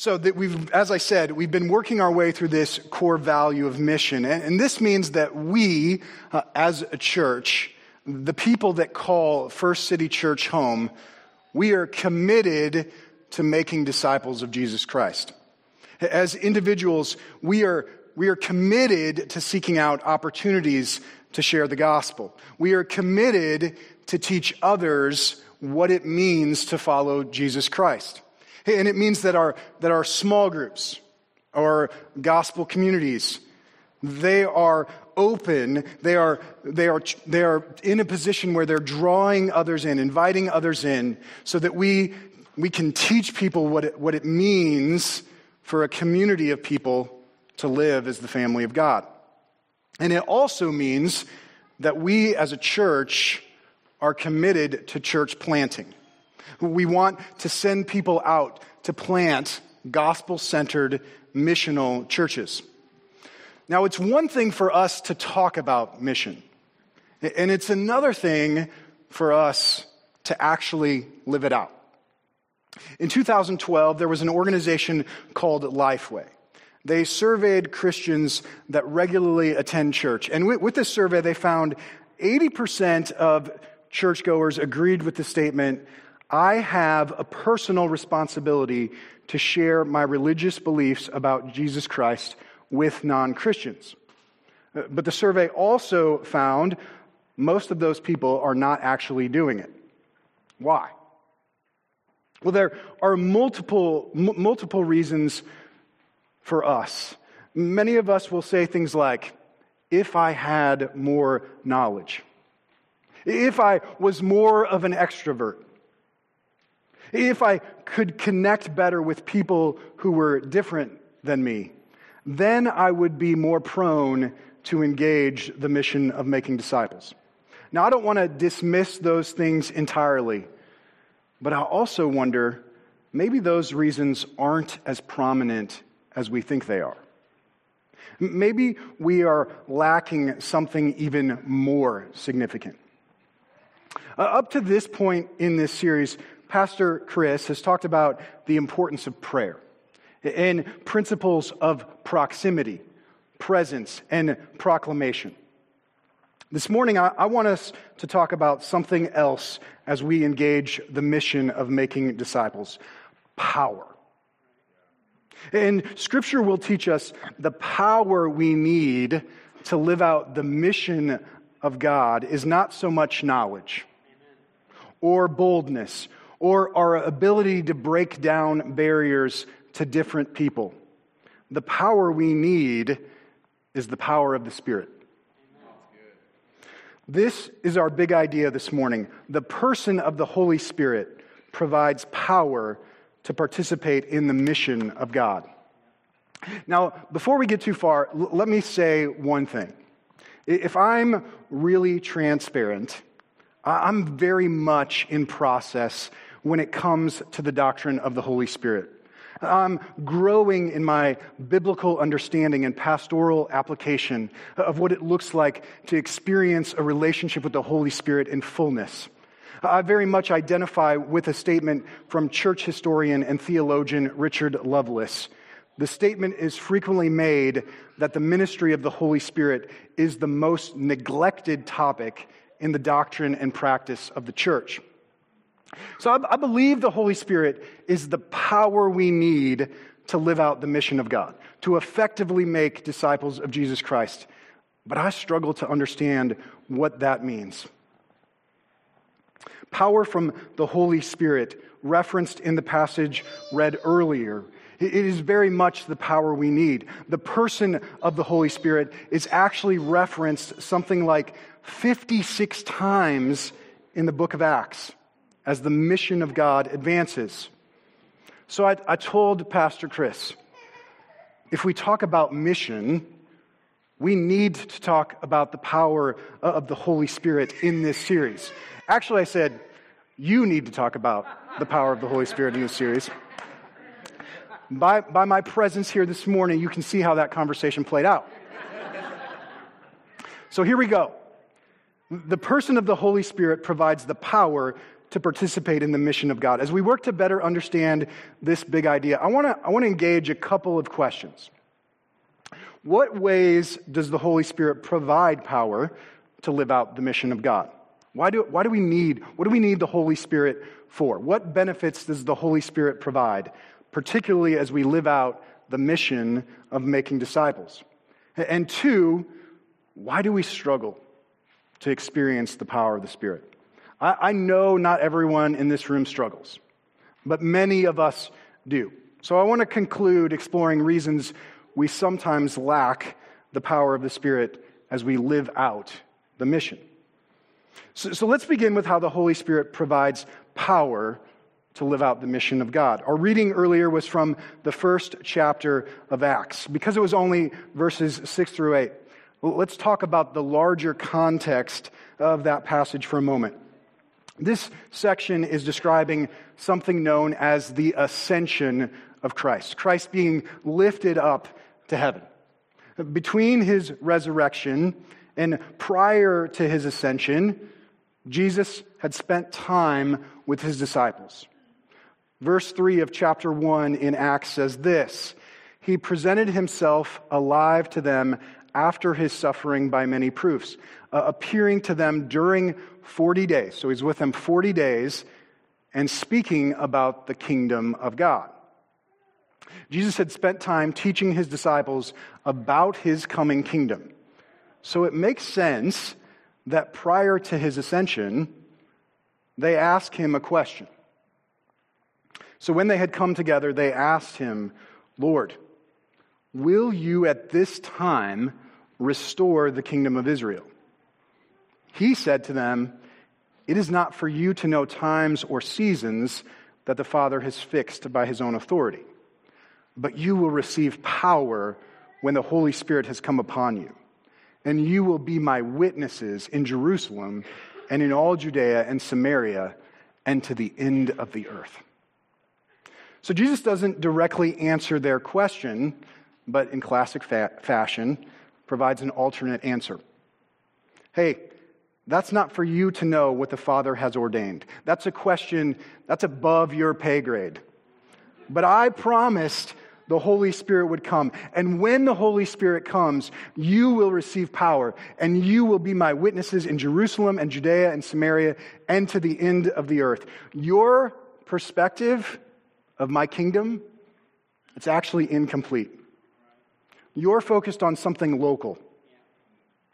So that we've, as I said, we've been working our way through this core value of mission. And, this means that we, uh, as a church, the people that call First City Church home, we are committed to making disciples of Jesus Christ. As individuals, we are, we are committed to seeking out opportunities to share the gospel. We are committed to teach others what it means to follow Jesus Christ. And it means that our, that our small groups, our gospel communities, they are open. They are, they, are, they are in a position where they're drawing others in, inviting others in, so that we, we can teach people what it, what it means for a community of people to live as the family of God. And it also means that we as a church are committed to church planting. We want to send people out to plant gospel centered missional churches. Now, it's one thing for us to talk about mission, and it's another thing for us to actually live it out. In 2012, there was an organization called Lifeway. They surveyed Christians that regularly attend church. And with, with this survey, they found 80% of churchgoers agreed with the statement I have a personal responsibility to share my religious beliefs about Jesus Christ with non Christians. Uh, but the survey also found most of those people are not actually doing it. Why? Well, there are multiple, m- multiple reasons for us. Many of us will say things like, if I had more knowledge, if I was more of an extrovert, if I could connect better with people who were different than me, then I would be more prone to engage the mission of making disciples. Now, I don't want to dismiss those things entirely, but I also wonder maybe those reasons aren't as prominent as we think they are. Maybe we are lacking something even more significant. Uh, up to this point in this series, Pastor Chris has talked about the importance of prayer and principles of proximity, presence, and proclamation. This morning, I, I, want us to talk about something else as we engage the mission of making disciples power. And Scripture will teach us the power we need to live out the mission of God is not so much knowledge or boldness or our ability to break down barriers to different people. The power we need is the power of the Spirit. This is our big idea this morning. The person of the Holy Spirit provides power to participate in the mission of God. Now, before we get too far, l- let me say one thing. If I'm really transparent, I'm very much in process when it comes to the doctrine of the Holy Spirit. I'm growing in my biblical understanding and pastoral application of what it looks like to experience a relationship with the Holy Spirit in fullness. I very much identify with a statement from church historian and theologian Richard Lovelace. The statement is frequently made that the ministry of the Holy Spirit is the most neglected topic in the doctrine and practice of the church. So I, I believe the Holy Spirit is the power we need to live out the mission of God, to effectively make disciples of Jesus Christ. But I struggle to understand what that means. Power from the Holy Spirit, referenced in the passage read earlier, it is very much the power we need. The person of the Holy Spirit is actually referenced something like 56 times in the book of Acts as the mission of God advances. So I, I told Pastor Chris if we talk about mission, we need to talk about the power of the Holy Spirit in this series. Actually, I said, you need to talk about the power of the Holy Spirit in this series. By, by my presence here this morning, you can see how that conversation played out. So here we go. The person of the Holy Spirit provides the power to participate in the mission of God. As we work to better understand this big idea, I want to I want to engage a couple of questions. What ways does the Holy Spirit provide power to live out the mission of God? Why do, why do we need, what do we need the Holy Spirit for? What benefits does the Holy Spirit provide, particularly as we live out the mission of making disciples? And two, why do we struggle to experience the power of the Spirit? I, I know not everyone in this room struggles, but many of us do. So I want to conclude exploring reasons we sometimes lack the power of the Spirit as we live out the mission. So, so, let's begin with how the Holy Spirit provides power to live out the mission of God. Our reading earlier was from the first chapter of Acts. Because it was only verses 6 through 8, let's talk about the larger context of that passage for a moment. This section is describing something known as the ascension of Christ, Christ being lifted up to heaven. Between his resurrection and prior to his ascension, Jesus had spent time with his disciples. Verse 3 of chapter 1 in Acts says this He presented himself alive to them after his suffering by many proofs, uh, appearing to them during 40 days. So he's with them 40 days and speaking about the kingdom of God. Jesus had spent time teaching his disciples about his coming kingdom. So it makes sense that prior to his ascension, they asked him a question. So when they had come together, they asked him, Lord, will you at this time restore the kingdom of Israel? He said to them, It is not for you to know times or seasons that the Father has fixed by his own authority, but you will receive power when the Holy Spirit has come upon you and you will be my witnesses in Jerusalem and in all Judea and Samaria and to the end of the earth. So Jesus doesn't directly answer their question, but in classic fa- fashion, provides an alternate answer. Hey, that's not for you to know what the Father has ordained. That's a question that's above your pay grade. But I promised the Holy Spirit would come. And when the Holy Spirit comes, you will receive power, and you will be my witnesses in Jerusalem and Judea and Samaria and to the end of the earth. Your perspective of my kingdom, it's actually incomplete. You're focused on something local.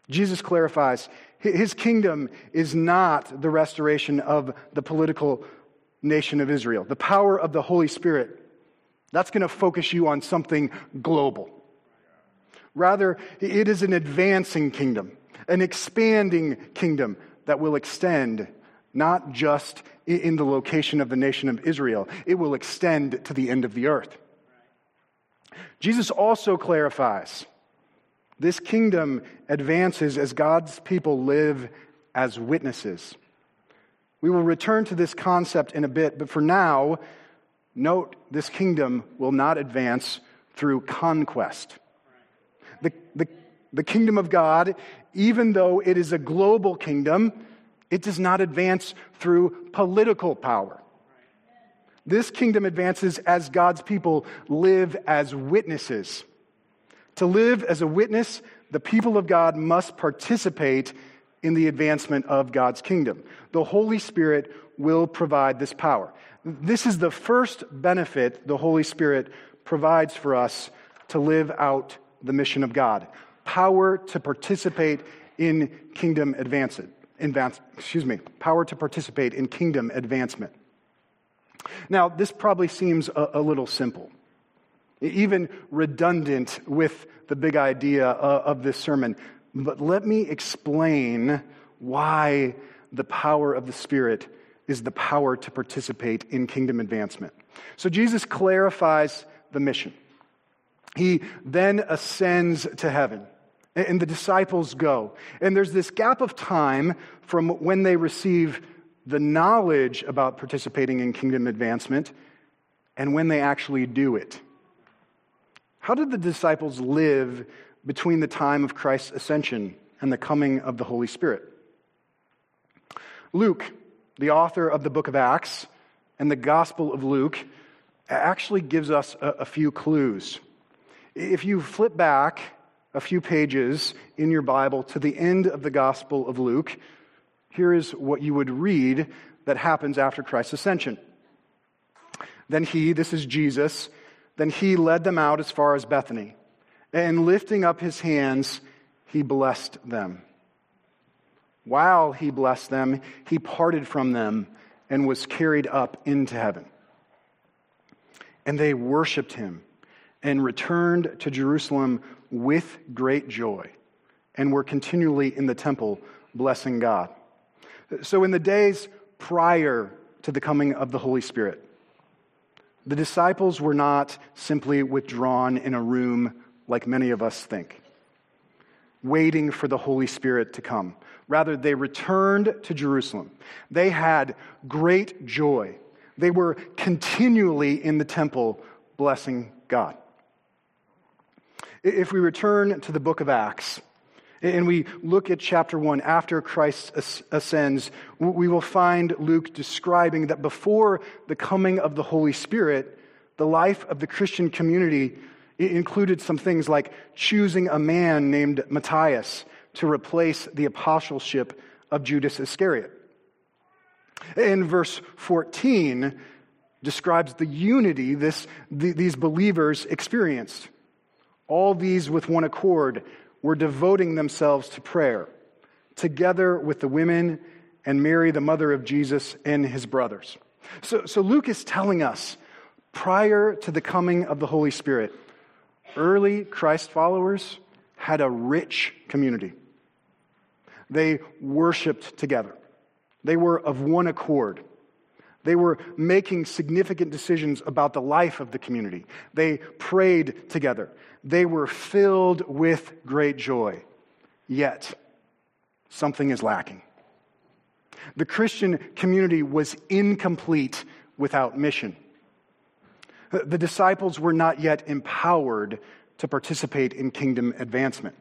Jesus clarifies his kingdom is not the restoration of the political nation of Israel. The power of the Holy Spirit that's going to focus you on something global. Rather, it is an advancing kingdom, an expanding kingdom that will extend not just in the location of the nation of Israel, it will extend to the end of the earth. Jesus also clarifies this kingdom advances as God's people live as witnesses. We will return to this concept in a bit, but for now, Note, this kingdom will not advance through conquest. The, the, the kingdom of God, even though it is a global kingdom, it does not advance through political power. This kingdom advances as God's people live as witnesses. To live as a witness, the people of God must participate in the advancement of God's kingdom. The Holy Spirit will provide this power. This is the first benefit the Holy Spirit provides for us to live out the mission of God power to participate in kingdom advancement. Advance, excuse me, power to participate in kingdom advancement. Now, this probably seems a, a little simple, even redundant with the big idea of, this sermon. But let me explain why the power of the Spirit is the power to participate in kingdom advancement. So Jesus clarifies the mission. He then ascends to heaven, and the disciples go. And there's this gap of time from when they receive the knowledge about participating in kingdom advancement and when they actually do it. How did the disciples live between the time of Christ's ascension and the coming of the Holy Spirit? Luke the author of the book of Acts and the Gospel of Luke, actually gives us a, a few clues. If you flip back a few pages in your Bible to the end of the Gospel of Luke, here is what you would read that happens after Christ's ascension. Then he, this is Jesus, then he led them out as far as Bethany, and lifting up his hands, he blessed them. While he blessed them, he parted from them and was carried up into heaven. And they worshiped him and returned to Jerusalem with great joy and were continually in the temple blessing God. So, in the days prior to the coming of the Holy Spirit, the disciples were not simply withdrawn in a room like many of us think, waiting for the Holy Spirit to come. Rather, they returned to Jerusalem. They had great joy. They were continually in the temple blessing God. If we return to the book of Acts, and we look at chapter 1 after Christ ascends, we will find Luke describing that before the coming of the Holy Spirit, the life of the Christian community included some things like choosing a man named Matthias to replace the apostleship of Judas Iscariot. In verse 14, describes the unity this, the, these believers experienced. All these with one accord were devoting themselves to prayer, together with the women and Mary, the mother of Jesus, and his brothers. So, so Luke is telling us prior to the coming of the Holy Spirit, early Christ followers had a rich community. They worshiped together, they were of one accord. They were making significant decisions about the life of the community. They prayed together. They were filled with great joy. Yet, something is lacking. The Christian community was incomplete without mission. The disciples were not yet empowered to participate in kingdom advancement.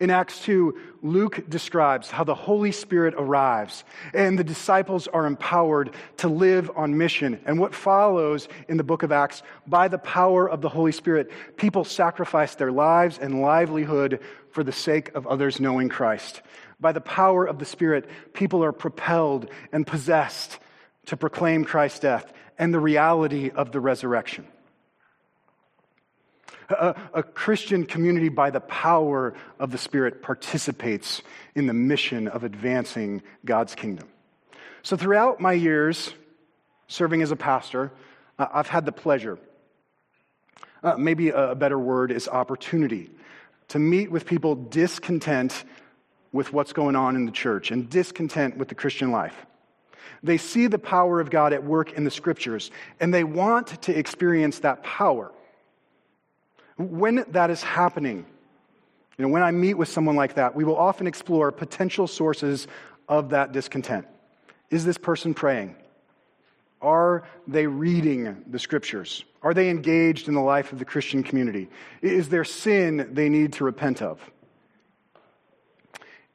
In Acts 2, Luke describes how the Holy Spirit arrives and the disciples are empowered to live on mission. And what follows in the book of Acts, by the power of the Holy Spirit, people sacrifice their lives and livelihood for the sake of others knowing Christ. By the power of the Spirit, people are propelled and possessed to proclaim Christ's death and the reality of the resurrection. A, a, Christian community, by the power of the Spirit, participates in the mission of advancing God's kingdom. So, throughout my years serving as a pastor, uh, I've had the pleasure, uh, maybe a better word is opportunity, to meet with people discontent with what's going on in the church and discontent with the Christian life. They see the power of God at work in the scriptures, and they want to experience that power. When that is happening, you know, when I meet with someone like that, we will often explore potential sources of that discontent. Is this person praying? Are they reading the scriptures? Are they engaged in the life of the Christian community? Is there sin they need to repent of?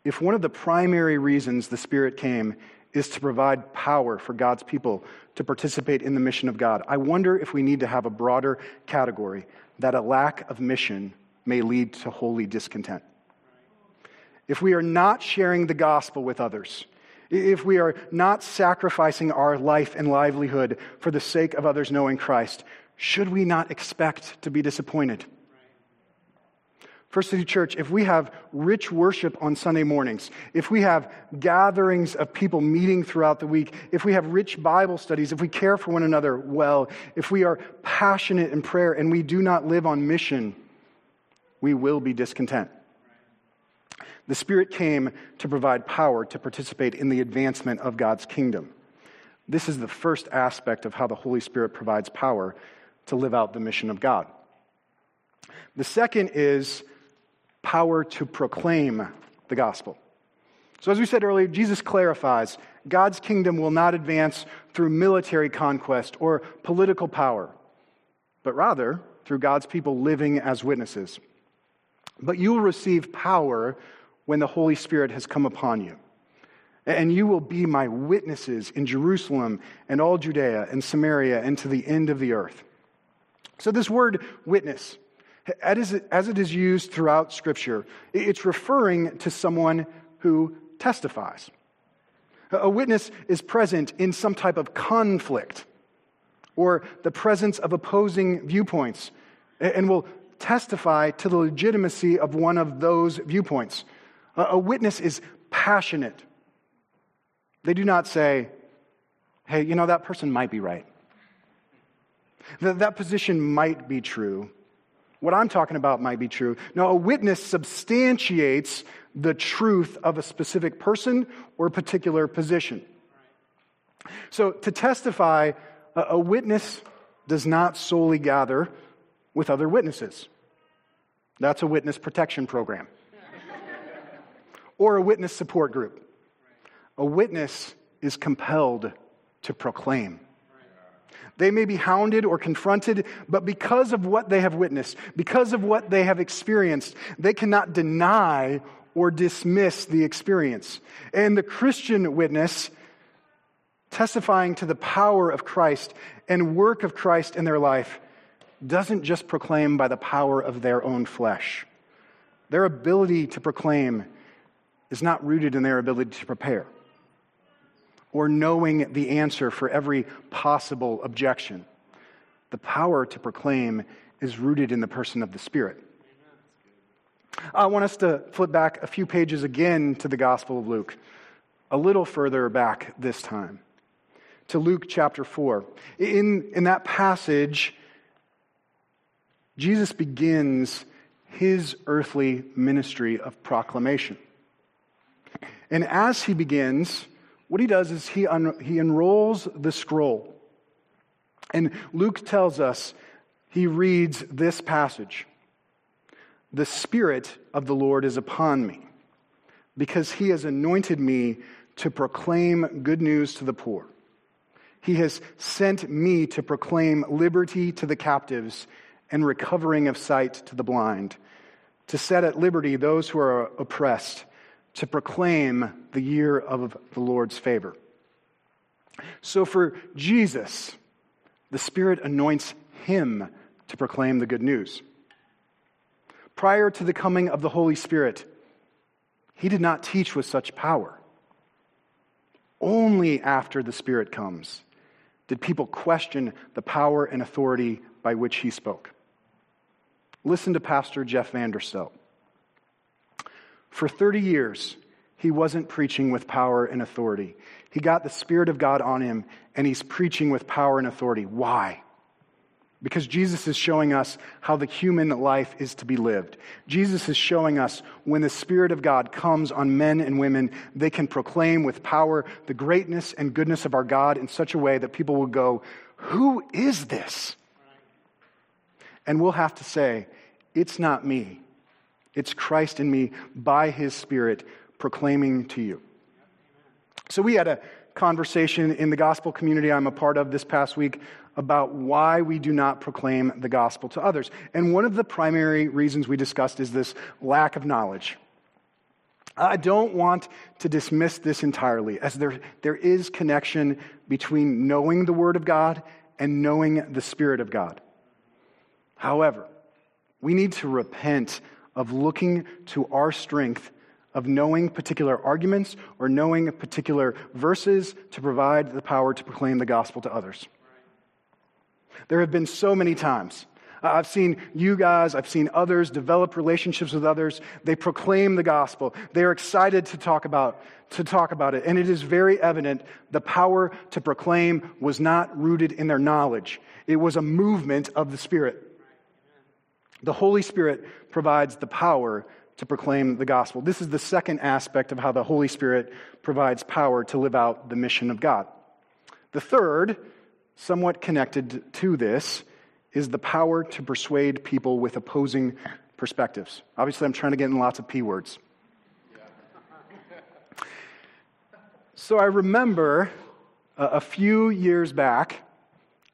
If one of the primary reasons the Spirit came is to provide power for God's people to participate in the mission of God, I wonder if we need to have a broader category that a lack of mission may lead to holy discontent. If we are not sharing the gospel with others, if we are not sacrificing our life and livelihood for the sake of others knowing Christ, should we not expect to be disappointed? First City Church, if we have rich worship on Sunday mornings, if we have gatherings of people meeting throughout the week, if we have rich Bible studies, if we care for one another well, if we are passionate in prayer and we do not live on mission, we will be discontent. The Spirit came to provide power to participate in the advancement of God's kingdom. This is the first aspect of how the Holy Spirit provides power to live out the mission of God. The second is power to proclaim the gospel. So, as we said earlier, Jesus clarifies God's kingdom will not advance through military conquest or political power, but rather through God's people living as witnesses. But you will receive power when the Holy Spirit has come upon you. And you will be my witnesses in Jerusalem and all Judea and Samaria and to the end of the earth. So, this word witness, as it is used throughout Scripture, it's referring to someone who testifies. A witness is present in some type of conflict or the presence of opposing viewpoints and will testify to the legitimacy of one of those viewpoints. A witness is passionate. They do not say, hey, you know, that person might be right. That, that position might be true. What I'm talking about might be true. No, a witness substantiates the truth of a specific person or a particular position. So to testify, a witness does not solely gather with other witnesses. That's a witness protection program. or a witness support group. A witness is compelled to proclaim. They may be hounded or confronted, but because of what they have witnessed, because of what they have experienced, they cannot deny or dismiss the experience. And the Christian witness, testifying to the power of Christ and work of Christ in their life, doesn't just proclaim by the power of their own flesh. Their ability to proclaim is not rooted in their ability to prepare or knowing the answer for every possible objection. The power to proclaim is rooted in the person of the Spirit. I want us to flip back a few pages again to the Gospel of Luke, a little further back this time, to Luke chapter 4. In, in that passage, Jesus begins his earthly ministry of proclamation. And as he begins, what he does is he, un- he unrolls the scroll. And Luke tells us he reads this passage The Spirit of the Lord is upon me, because he has anointed me to proclaim good news to the poor. He has sent me to proclaim liberty to the captives and recovering of sight to the blind, to set at liberty those who are oppressed to proclaim the year of the Lord's favor. So for Jesus, the Spirit anoints him to proclaim the good news. Prior to the coming of the Holy Spirit, he did not teach with such power. Only after the Spirit comes did people question the power and authority by which he spoke. Listen to Pastor Jeff Vanderstelt. For 30 years, he wasn't preaching with power and authority. He got the Spirit of God on him, and he's preaching with power and authority. Why? Because Jesus is showing us how the human life is to be lived. Jesus is showing us when the Spirit of God comes on men and women, they can proclaim with power the greatness and goodness of our God in such a way that people will go, Who is this? And we'll have to say, It's not me. It's Christ in me by his Spirit proclaiming to you. So we had a conversation in the gospel community I'm a part of this past week about why we do not proclaim the gospel to others. And one of the primary reasons we discussed is this lack of knowledge. I don't want to dismiss this entirely, as there, there is connection between knowing the Word of God and knowing the Spirit of God. However, we need to repent of looking to our strength of knowing particular arguments or knowing particular verses to provide the power to proclaim the gospel to others. There have been so many times. I've seen you guys, I've seen others develop relationships with others. They proclaim the gospel. They're excited to talk about to talk about it. And it is very evident the power to proclaim was not rooted in their knowledge. It was a movement of the Spirit. The Holy Spirit provides the power to proclaim the gospel. This is the second aspect of how the Holy Spirit provides power to live out the mission of God. The third, somewhat connected to this, is the power to persuade people with opposing perspectives. Obviously, I'm trying to get in lots of P words. So I remember uh, a few years back,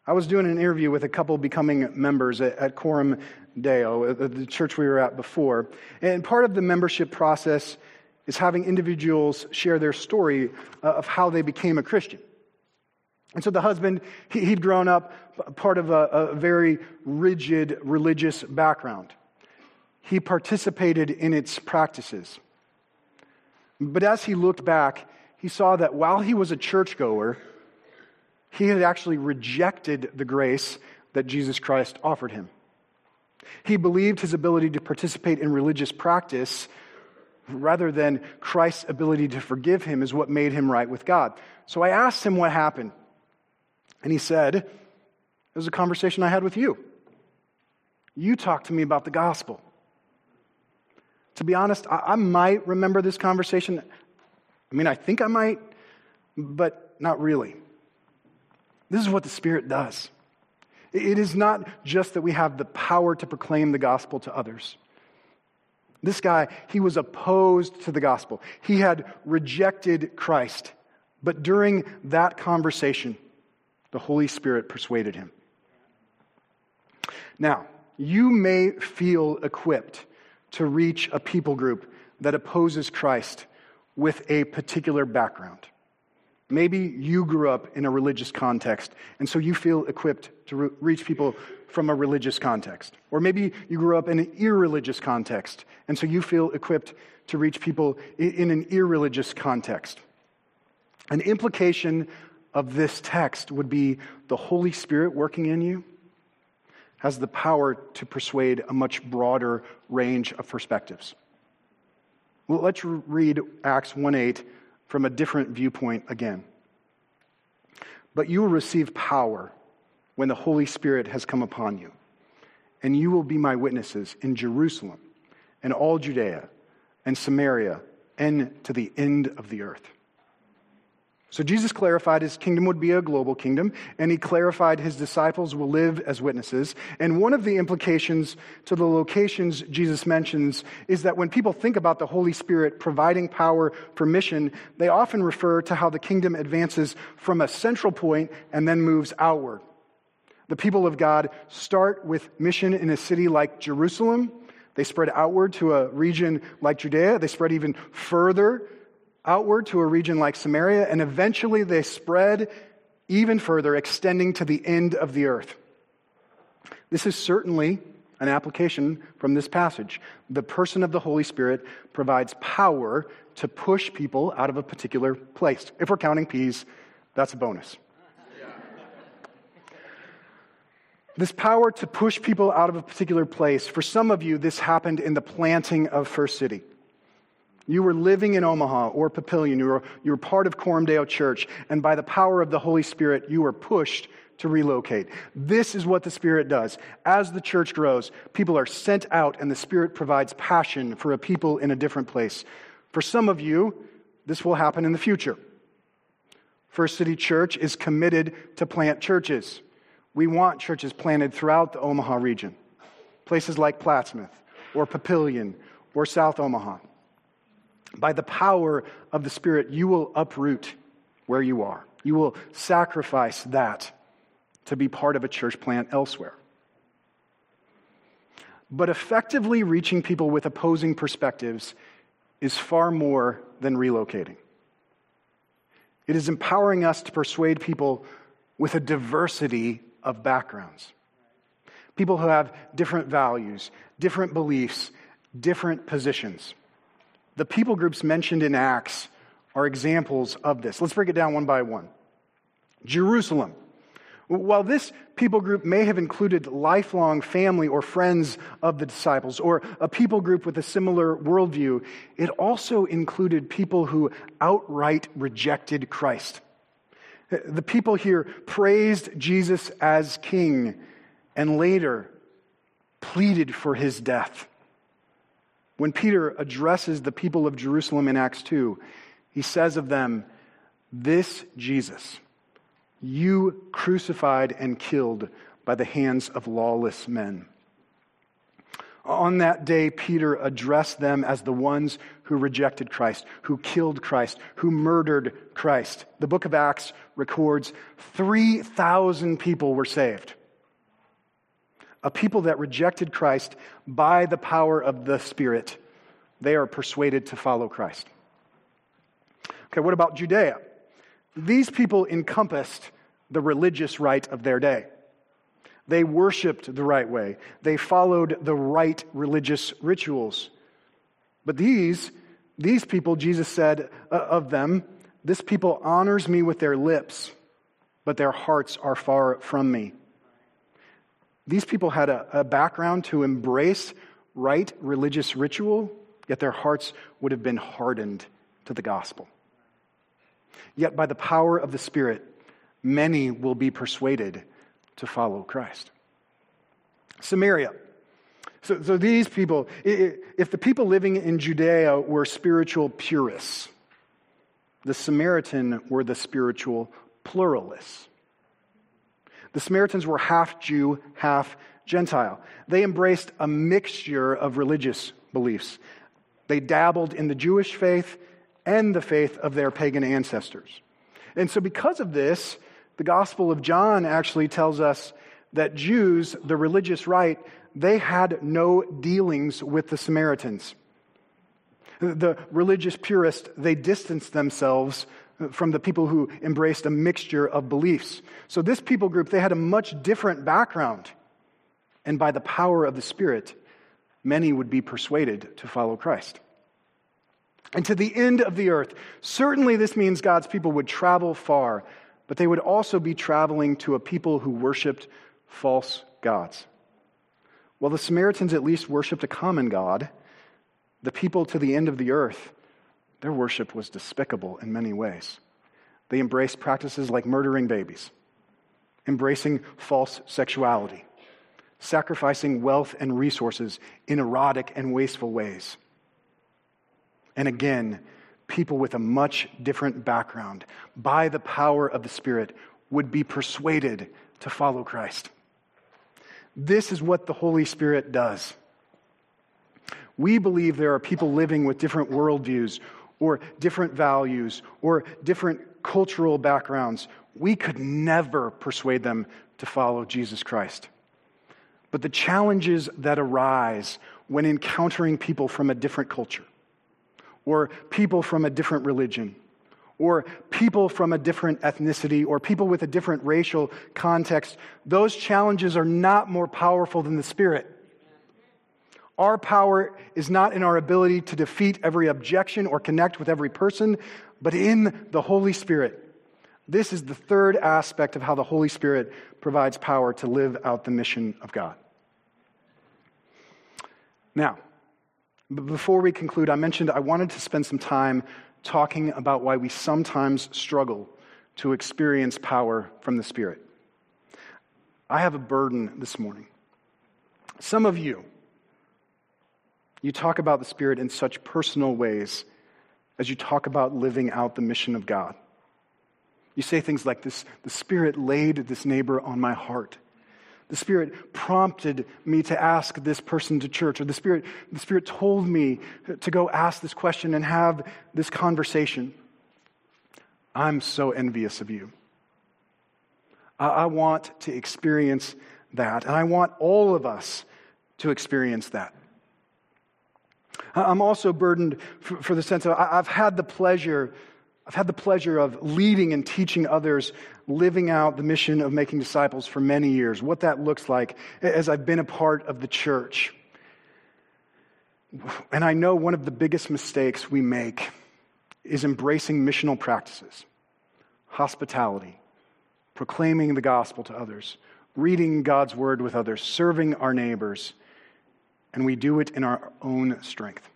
I was doing an interview with a couple becoming members at, Coram Deo, the church we were at before. And part of the membership process is having individuals share their story uh, of how they became a Christian. And so the husband, he'd grown up part of a, a very rigid religious background. He participated in its practices. But as he looked back, he saw that while he was a churchgoer, he had actually rejected the grace that Jesus Christ offered him. He believed his ability to participate in religious practice rather than Christ's ability to forgive him is what made him right with God. So I asked him what happened. And he said, It was a conversation I had with you. You talked to me about the gospel. To be honest, I, I might remember this conversation. I mean, I think I might, but not really. This is what the Spirit does. It is not just that we have the power to proclaim the gospel to others. This guy, he was opposed to the gospel. He had rejected Christ. But during that conversation, the Holy Spirit persuaded him. Now, you may feel equipped to reach a people group that opposes Christ with a particular background. Maybe you grew up in a religious context, and so you feel equipped to re- reach people from a religious context. Or maybe you grew up in an irreligious context, and so you feel equipped to reach people in, in an irreligious context. An implication of this text would be the Holy Spirit working in you has the power to persuade a much broader range of perspectives. Well, let's read Acts 1 8 from a different viewpoint again. But you will receive power when the Holy Spirit has come upon you, and you will be my witnesses in Jerusalem and all Judea and Samaria and to the end of the earth. So Jesus clarified his kingdom would be a global kingdom, and he clarified his disciples will live as witnesses. And one of the implications to the locations Jesus mentions is that when people think about the Holy Spirit providing power for mission, they often refer to how the kingdom advances from a central point and then moves outward. The people of God start with mission in a city like Jerusalem. They spread outward to a region like Judea. They spread even further outward to a region like Samaria, and eventually they spread even further, extending to the end of the earth. This is certainly an application from this passage. The person of the Holy Spirit provides power to push people out of a particular place. If we're counting peas, that's a bonus. This power to push people out of a particular place, for some of you, this happened in the planting of First City. You were living in Omaha or Papillion. You were, you were part of Dale Church. And by the power of the Holy Spirit, you were pushed to relocate. This is what the Spirit does. As the church grows, people are sent out, and the Spirit provides passion for a people in a different place. For some of you, this will happen in the future. First City Church is committed to plant churches. We want churches planted throughout the Omaha region, places like Plattsmouth or Papillion or South Omaha. By the power of the Spirit, you will uproot where you are. You will sacrifice that to be part of a church plant elsewhere. But effectively reaching people with opposing perspectives is far more than relocating. It is empowering us to persuade people with a diversity of backgrounds. People who have different values, different beliefs, different positions. The people groups mentioned in Acts are examples of this. Let's break it down one by one. Jerusalem. While this people group may have included lifelong family or friends of the disciples, or a people group with a similar worldview, it also included people who outright rejected Christ. The people here praised Jesus as king and later pleaded for his death. When Peter addresses the people of Jerusalem in Acts 2, he says of them, This Jesus, you crucified and killed by the hands of lawless men. On that day, Peter addressed them as the ones who rejected Christ, who killed Christ, who murdered Christ. The book of Acts records 3,000 people were saved a people that rejected Christ by the power of the Spirit, they are persuaded to follow Christ. Okay, what about Judea? These people encompassed the religious right of their day. They worshiped the right way, they followed the right religious rituals. But these, these people, Jesus said uh, of them, this people honors me with their lips, but their hearts are far from me. These people had a, a background to embrace right religious ritual, yet their hearts would have been hardened to the gospel. Yet by the power of the Spirit, many will be persuaded to follow Christ. Samaria. So, so these people, if the people living in Judea were spiritual purists, the Samaritan were the spiritual pluralists. The Samaritans were half Jew, half Gentile. They embraced a mixture of religious beliefs. They dabbled in the Jewish faith and the faith of their pagan ancestors. And so, because of this, the Gospel of John actually tells us that Jews, the religious right, they had no dealings with the Samaritans. The religious purists, they distanced themselves from the people who embraced a mixture of beliefs. So, this people group, they had a much different background. And by the power of the Spirit, many would be persuaded to follow Christ. And to the end of the earth, certainly this means God's people would travel far, but they would also be traveling to a people who worshiped false gods. While the Samaritans at least worshiped a common God, the people to the end of the earth, their worship was despicable in many ways. They embraced practices like murdering babies, embracing false sexuality, sacrificing wealth and resources in erotic and wasteful ways. And again, people with a much different background, by the power of the Spirit, would be persuaded to follow Christ. This is what the Holy Spirit does. We believe there are people living with different worldviews or different values or different cultural backgrounds. We could never persuade them to follow Jesus Christ. But the challenges that arise when encountering people from a different culture or people from a different religion or people from a different ethnicity or people with a different racial context, those challenges are not more powerful than the Spirit. Our power is not in our ability to defeat every objection or connect with every person, but in the Holy Spirit. This is the third aspect of how the Holy Spirit provides power to live out the mission of God. Now, before we conclude, I mentioned I wanted to spend some time talking about why we sometimes struggle to experience power from the Spirit. I have a burden this morning. Some of you, you talk about the Spirit in such personal ways as you talk about living out the mission of God. You say things like this the Spirit laid this neighbor on my heart. The Spirit prompted me to ask this person to church, or the Spirit, the Spirit told me to go ask this question and have this conversation. I'm so envious of you. I, want to experience that, and I want all of us to experience that. I'm also burdened for the sense of I've had the pleasure I've had the pleasure of leading and teaching others living out the mission of making disciples for many years, what that looks like as I've been a part of the church. And I know one of the biggest mistakes we make is embracing missional practices, hospitality, proclaiming the gospel to others, reading God's word with others, serving our neighbors, and we do it in our own strength.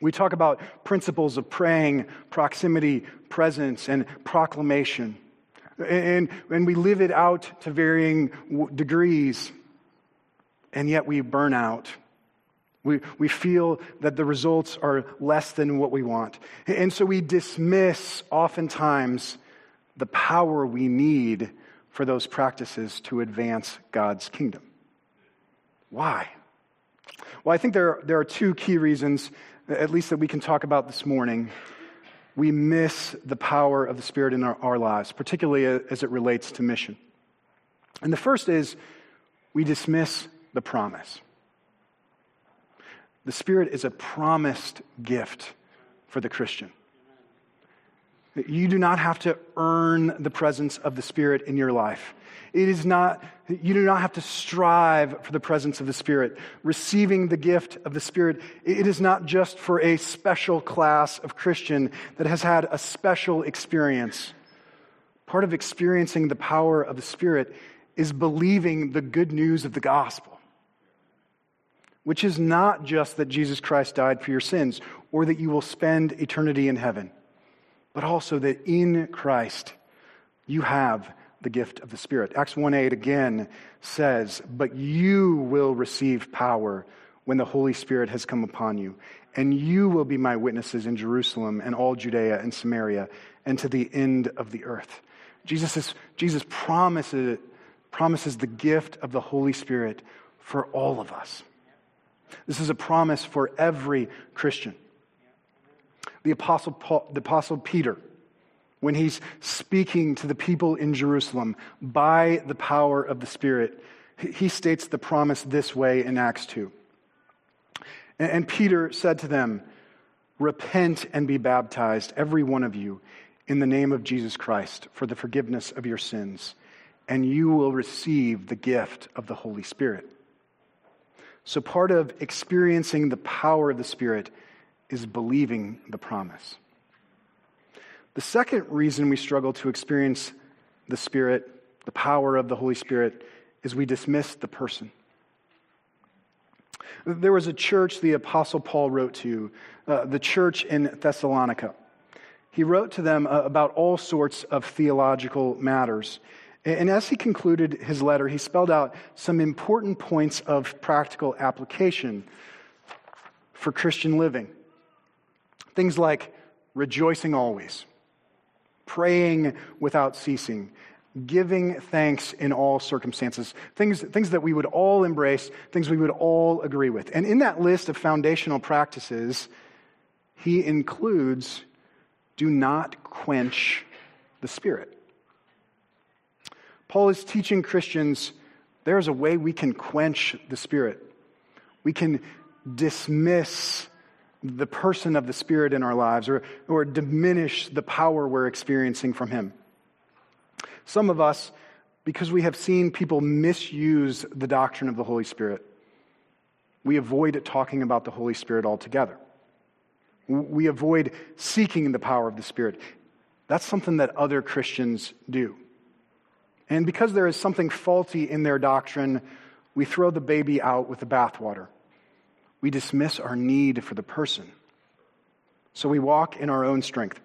We talk about principles of praying, proximity, presence, and proclamation. And, and we live it out to varying degrees, and yet we burn out. We, we feel that the results are less than what we want. And so we dismiss, oftentimes, the power we need for those practices to advance God's kingdom. Why? Well, I think there, there are two key reasons at least that we can talk about this morning, we miss the power of the Spirit in our, our lives, particularly as it relates to mission. And the first is we dismiss the promise. The Spirit is a promised gift for the Christian. You do not have to earn the presence of the Spirit in your life. It is not, you do not have to strive for the presence of the Spirit. Receiving the gift of the Spirit, it is not just for a special class of Christian that has had a special experience. Part of experiencing the power of the Spirit is believing the good news of the gospel, which is not just that Jesus Christ died for your sins or that you will spend eternity in heaven, but also that in Christ you have the gift of the Spirit. Acts 1 8 again says, But you will receive power when the Holy Spirit has come upon you, and you will be my witnesses in Jerusalem and all Judea and Samaria and to the end of the earth. Jesus, is, Jesus promises, promises the gift of the Holy Spirit for all of us. This is a promise for every Christian. The Apostle, Paul, the Apostle Peter when he's speaking to the people in Jerusalem by the power of the Spirit, he states the promise this way in Acts 2. And Peter said to them, Repent and be baptized, every one of you, in the name of Jesus Christ for the forgiveness of your sins, and you will receive the gift of the Holy Spirit. So, part of experiencing the power of the Spirit is believing the promise. The second reason we struggle to experience the Spirit, the power of the Holy Spirit, is we dismiss the person. There was a church the Apostle Paul wrote to, uh, the church in Thessalonica. He wrote to them uh, about all sorts of theological matters. And as he concluded his letter, he spelled out some important points of practical application for Christian living. Things like rejoicing always, praying without ceasing, giving thanks in all circumstances. Things, things that we would all embrace, things we would all agree with. And in that list of foundational practices, he includes do not quench the Spirit. Paul is teaching Christians there's a way we can quench the Spirit. We can dismiss the person of the Spirit in our lives or, or diminish the power we're experiencing from Him. Some of us, because we have seen people misuse the doctrine of the Holy Spirit, we avoid talking about the Holy Spirit altogether. We avoid seeking the power of the Spirit. That's something that other Christians do. And because there is something faulty in their doctrine, we throw the baby out with the bathwater we dismiss our need for the person. So we walk in our own strength.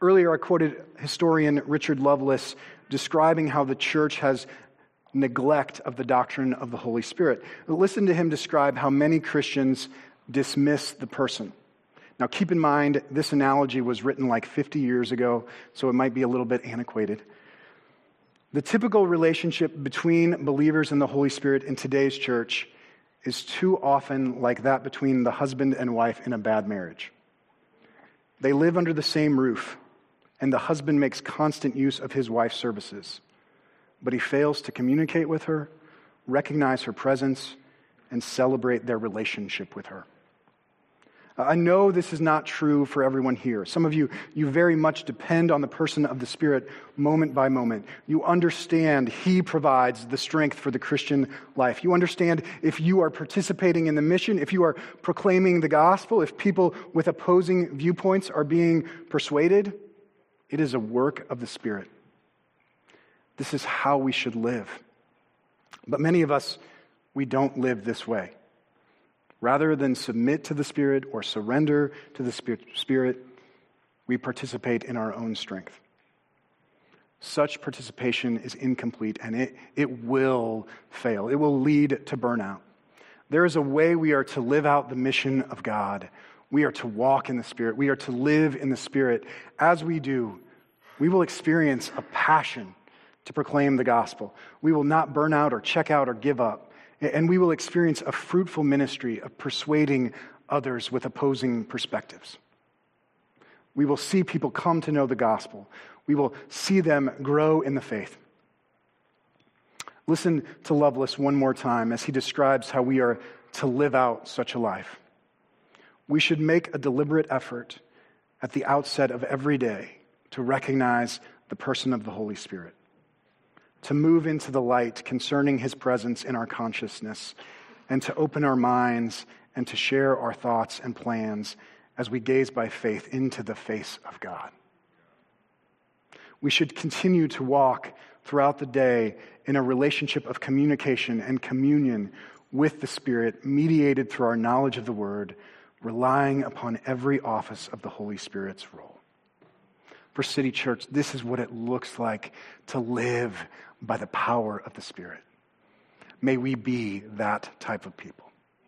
Earlier, I quoted historian Richard Lovelace describing how the church has neglect of the doctrine of the Holy Spirit. Listen to him describe how many Christians dismiss the person. Now, keep in mind, this analogy was written like 50 years ago, so it might be a little bit antiquated. The typical relationship between believers and the Holy Spirit in today's church is too often like that between the husband and wife in a bad marriage. They live under the same roof, and the husband makes constant use of his wife's services, but he fails to communicate with her, recognize her presence, and celebrate their relationship with her. I know this is not true for everyone here. Some of you, you very much depend on the person of the Spirit moment by moment. You understand He provides the strength for the Christian life. You understand if you are participating in the mission, if you are proclaiming the gospel, if people with opposing viewpoints are being persuaded, it is a work of the Spirit. This is how we should live. But many of us, we don't live this way. Rather than submit to the Spirit or surrender to the Spirit, we participate in our own strength. Such participation is incomplete and it, it will fail. It will lead to burnout. There is a way we are to live out the mission of God. We are to walk in the Spirit. We are to live in the Spirit. As we do, we will experience a passion to proclaim the gospel. We will not burn out or check out or give up. And we will experience a fruitful ministry of persuading others with opposing perspectives. We will see people come to know the gospel. We will see them grow in the faith. Listen to Lovelace one more time as he describes how we are to live out such a life. We should make a deliberate effort at the outset of every day to recognize the person of the Holy Spirit, to move into the light concerning his presence in our consciousness, and to open our minds and to share our thoughts and plans as we gaze by faith into the face of God. We should continue to walk throughout the day in a relationship of communication and communion with the Spirit, mediated through our knowledge of the Word, relying upon every office of the Holy Spirit's role. For City Church, this is what it looks like to live by the power of the Spirit. May we be that type of people.